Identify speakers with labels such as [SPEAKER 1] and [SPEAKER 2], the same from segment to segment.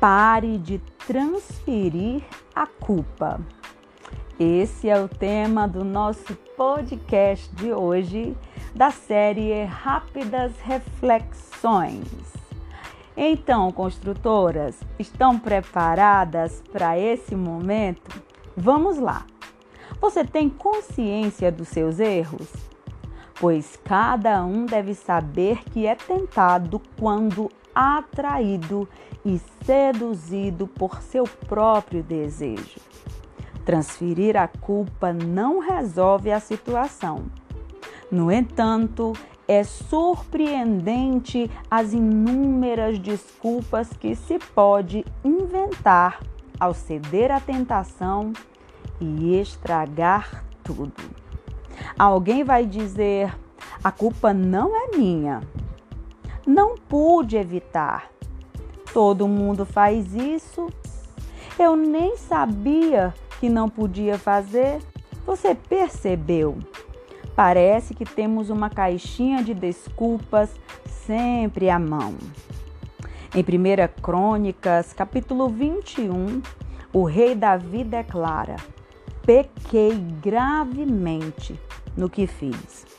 [SPEAKER 1] Pare de transferir a culpa. Esse é o tema do nosso podcast de hoje, da série Rápidas Reflexões. Então, construtoras, estão preparadas para esse momento? Vamos lá! Você tem consciência dos seus erros? Pois cada um deve saber que é tentado quando atraído e seduzido por seu próprio desejo. Transferir a culpa não resolve a situação. No entanto, é surpreendente as inúmeras desculpas que se pode inventar ao ceder à tentação e estragar tudo. Alguém vai dizer: a culpa não é minha, não pude evitar. Todo mundo faz isso. Eu nem sabia que não podia fazer. Você percebeu? Parece que temos uma caixinha de desculpas sempre à mão. Em 1 Crônicas, capítulo 21, o rei Davi declara: Pequei gravemente no que fiz.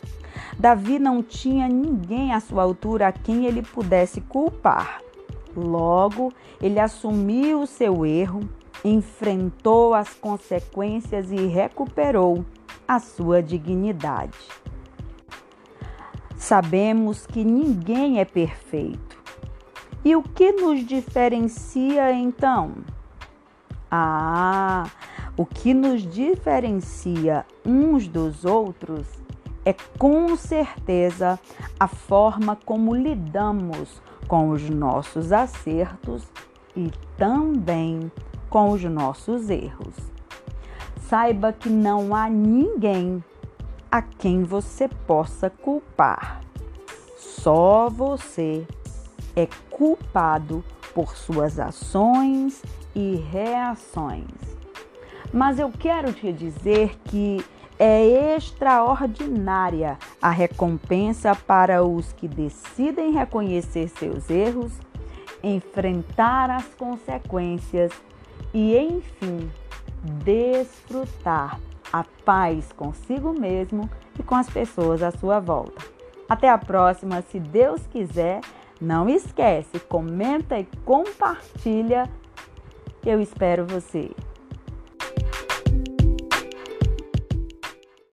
[SPEAKER 1] Davi não tinha ninguém à sua altura a quem ele pudesse culpar. Logo, ele assumiu o seu erro, enfrentou as consequências e recuperou a sua dignidade. Sabemos que ninguém é perfeito. E o que nos diferencia então? Ah, o que nos diferencia uns dos outros é com certeza a forma como lidamos com os nossos acertos e também com os nossos erros. Saiba que não há ninguém a quem você possa culpar. Só você é culpado por suas ações e reações. Mas eu quero te dizer que é extraordinária a recompensa para os que decidem reconhecer seus erros, enfrentar as consequências e, enfim, desfrutar a paz consigo mesmo e com as pessoas à sua volta. Até a próxima, se Deus quiser. Não esquece, comenta e compartilha. Eu espero você.